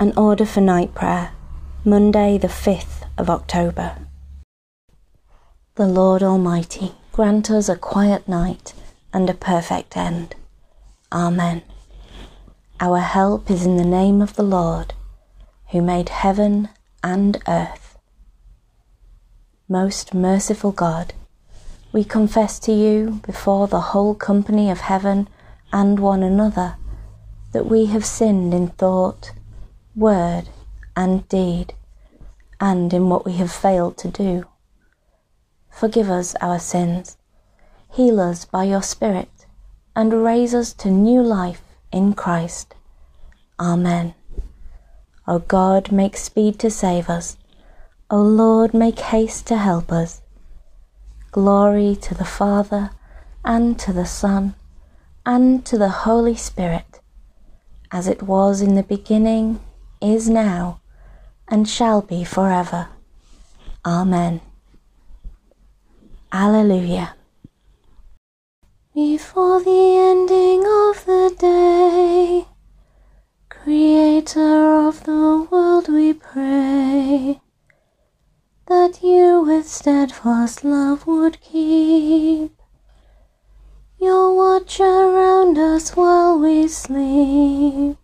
An order for night prayer, Monday, the 5th of October. The Lord Almighty grant us a quiet night and a perfect end. Amen. Our help is in the name of the Lord, who made heaven and earth. Most merciful God, we confess to you before the whole company of heaven and one another that we have sinned in thought, word, and deed, and in what we have failed to do. Forgive us our sins, heal us by your Spirit, and raise us to new life in Christ. Amen. O God, make speed to save us. O Lord, make haste to help us. Glory to the Father, and to the Son, and to the Holy Spirit, as it was in the beginning, is now, and shall be forever. Amen. Alleluia. Before the ending of the day, Creator of the world, we pray that you with steadfast love would keep your watch around us while we sleep.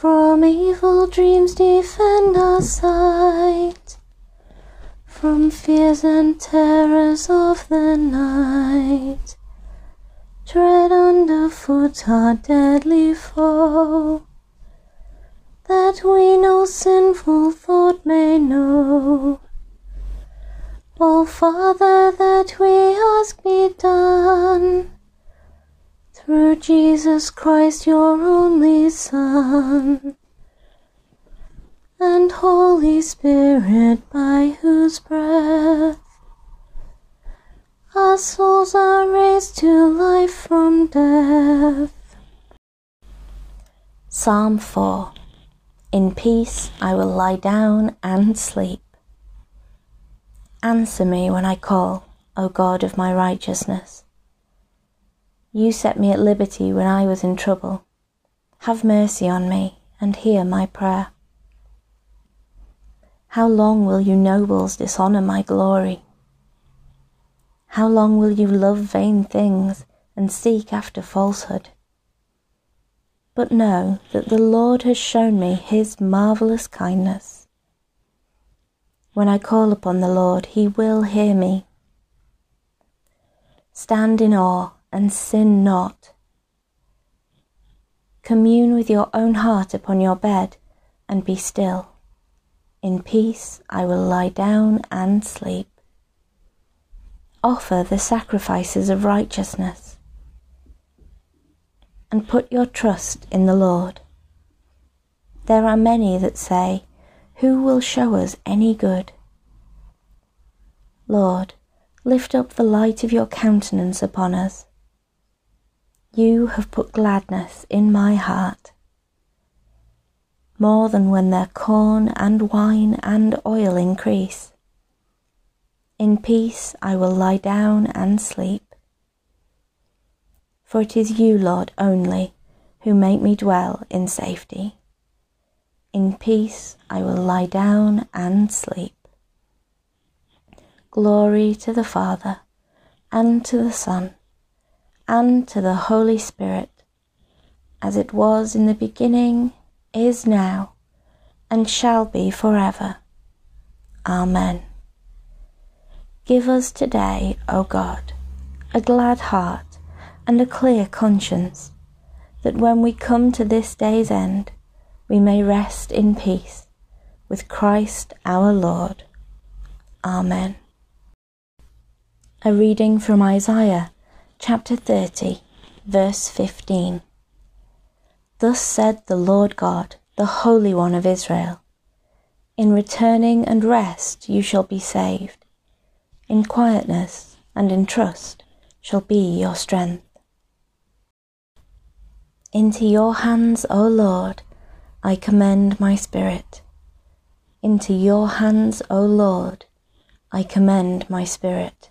From evil dreams defend our sight, from fears and terrors of the night. Tread underfoot our deadly foe, that we no sinful thought may know. O Father, that we ask be done through Jesus Christ, your only Son, and Holy Spirit, by whose breath our souls are raised to life from death. Psalm 4 In peace I will lie down and sleep. Answer me when I call, O God of my righteousness. You set me at liberty when I was in trouble. Have mercy on me and hear my prayer. How long will you nobles dishonour my glory? How long will you love vain things and seek after falsehood? But know that the Lord has shown me his marvellous kindness. When I call upon the Lord, he will hear me. Stand in awe and sin not. Commune with your own heart upon your bed and be still. In peace I will lie down and sleep. Offer the sacrifices of righteousness and put your trust in the Lord. There are many that say, Who will show us any good? Lord, lift up the light of your countenance upon us. You have put gladness in my heart, more than when their corn and wine and oil increase. In peace I will lie down and sleep. For it is you, Lord, only, who make me dwell in safety. In peace I will lie down and sleep. Glory to the Father, and to the Son, and to the Holy Spirit, as it was in the beginning, is now, and shall be forever. Amen. Give us today, O God, a glad heart and a clear conscience, that when we come to this day's end, we may rest in peace with Christ our Lord. Amen. A reading from Isaiah chapter 30, verse 15. Thus said the Lord God, the Holy One of Israel In returning and rest you shall be saved, in quietness and in trust shall be your strength. Into your hands, O Lord, I commend my spirit. Into your hands, O Lord, I commend my spirit.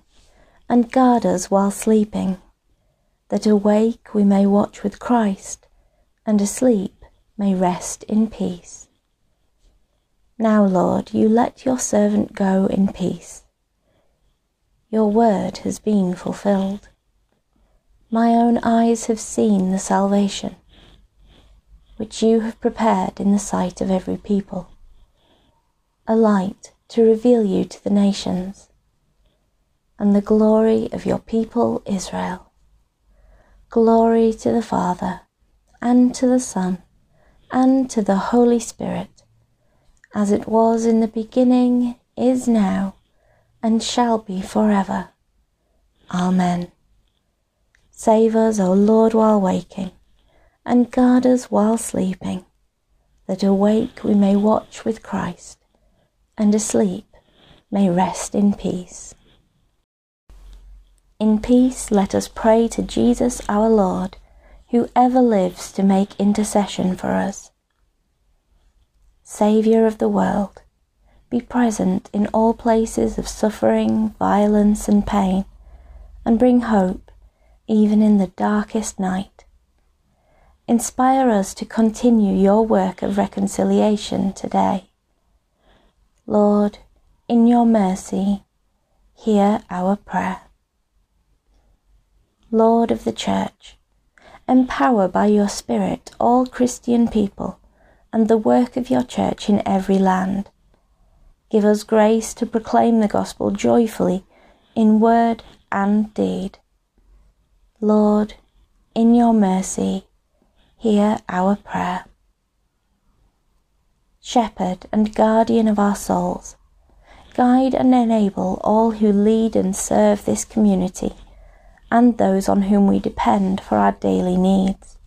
and guard us while sleeping, that awake we may watch with Christ, and asleep may rest in peace. Now, Lord, you let your servant go in peace. Your word has been fulfilled. My own eyes have seen the salvation which you have prepared in the sight of every people, a light to reveal you to the nations, and the glory of your people Israel. Glory to the Father, and to the Son, and to the Holy Spirit, as it was in the beginning, is now, and shall be forever. Amen. Save us, O Lord, while waking, and guard us while sleeping, that awake we may watch with Christ, and asleep may rest in peace. In peace let us pray to Jesus our Lord, who ever lives to make intercession for us. Saviour of the world, be present in all places of suffering, violence, and pain, and bring hope even in the darkest night. Inspire us to continue your work of reconciliation today. Lord, in your mercy, hear our prayer. Lord of the Church, empower by your Spirit all Christian people and the work of your Church in every land. Give us grace to proclaim the gospel joyfully in word and deed. Lord, in your mercy, hear our prayer. Shepherd and guardian of our souls, guide and enable all who lead and serve this community and those on whom we depend for our daily needs.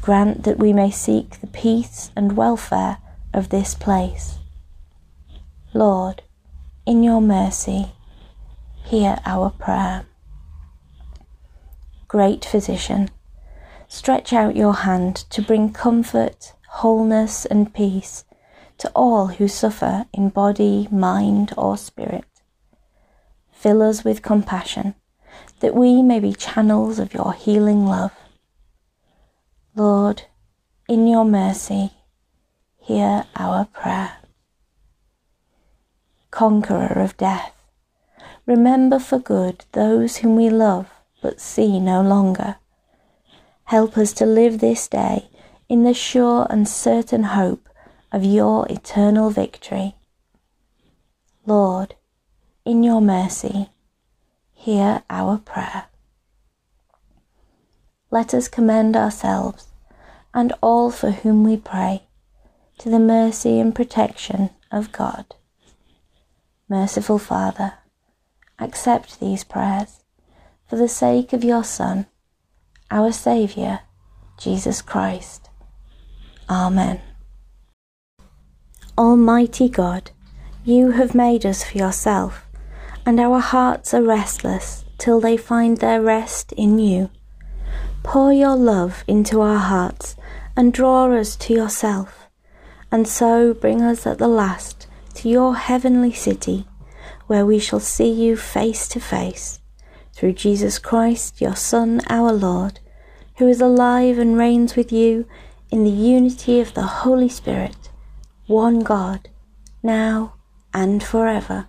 Grant that we may seek the peace and welfare of this place. Lord, in your mercy, hear our prayer. Great Physician, stretch out your hand to bring comfort, wholeness, and peace to all who suffer in body, mind, or spirit. Fill us with compassion that we may be channels of your healing love. Lord, in your mercy, hear our prayer. Conqueror of death, remember for good those whom we love but see no longer. Help us to live this day in the sure and certain hope of your eternal victory. Lord, in your mercy, hear our prayer. Let us commend ourselves and all for whom we pray to the mercy and protection of God. Merciful Father, accept these prayers for the sake of your Son, our Saviour, Jesus Christ. Amen. Almighty God, you have made us for yourself and our hearts are restless till they find their rest in you. Pour your love into our hearts and draw us to yourself, and so bring us at the last to your heavenly city, where we shall see you face to face, through Jesus Christ, your Son, our Lord, who is alive and reigns with you in the unity of the Holy Spirit, one God, now and forever.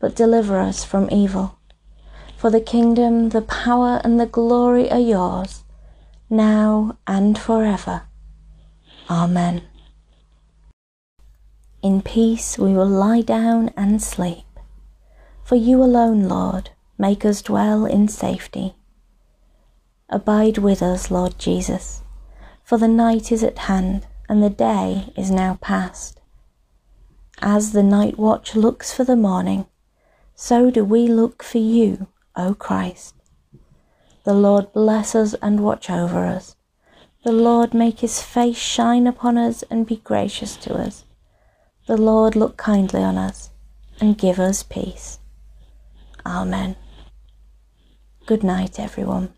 but deliver us from evil. For the kingdom, the power, and the glory are yours, now and forever. Amen. In peace we will lie down and sleep, for you alone, Lord, make us dwell in safety. Abide with us, Lord Jesus, for the night is at hand and the day is now past. As the night watch looks for the morning, so do we look for you, O Christ. The Lord bless us and watch over us. The Lord make his face shine upon us and be gracious to us. The Lord look kindly on us and give us peace. Amen. Good night, everyone.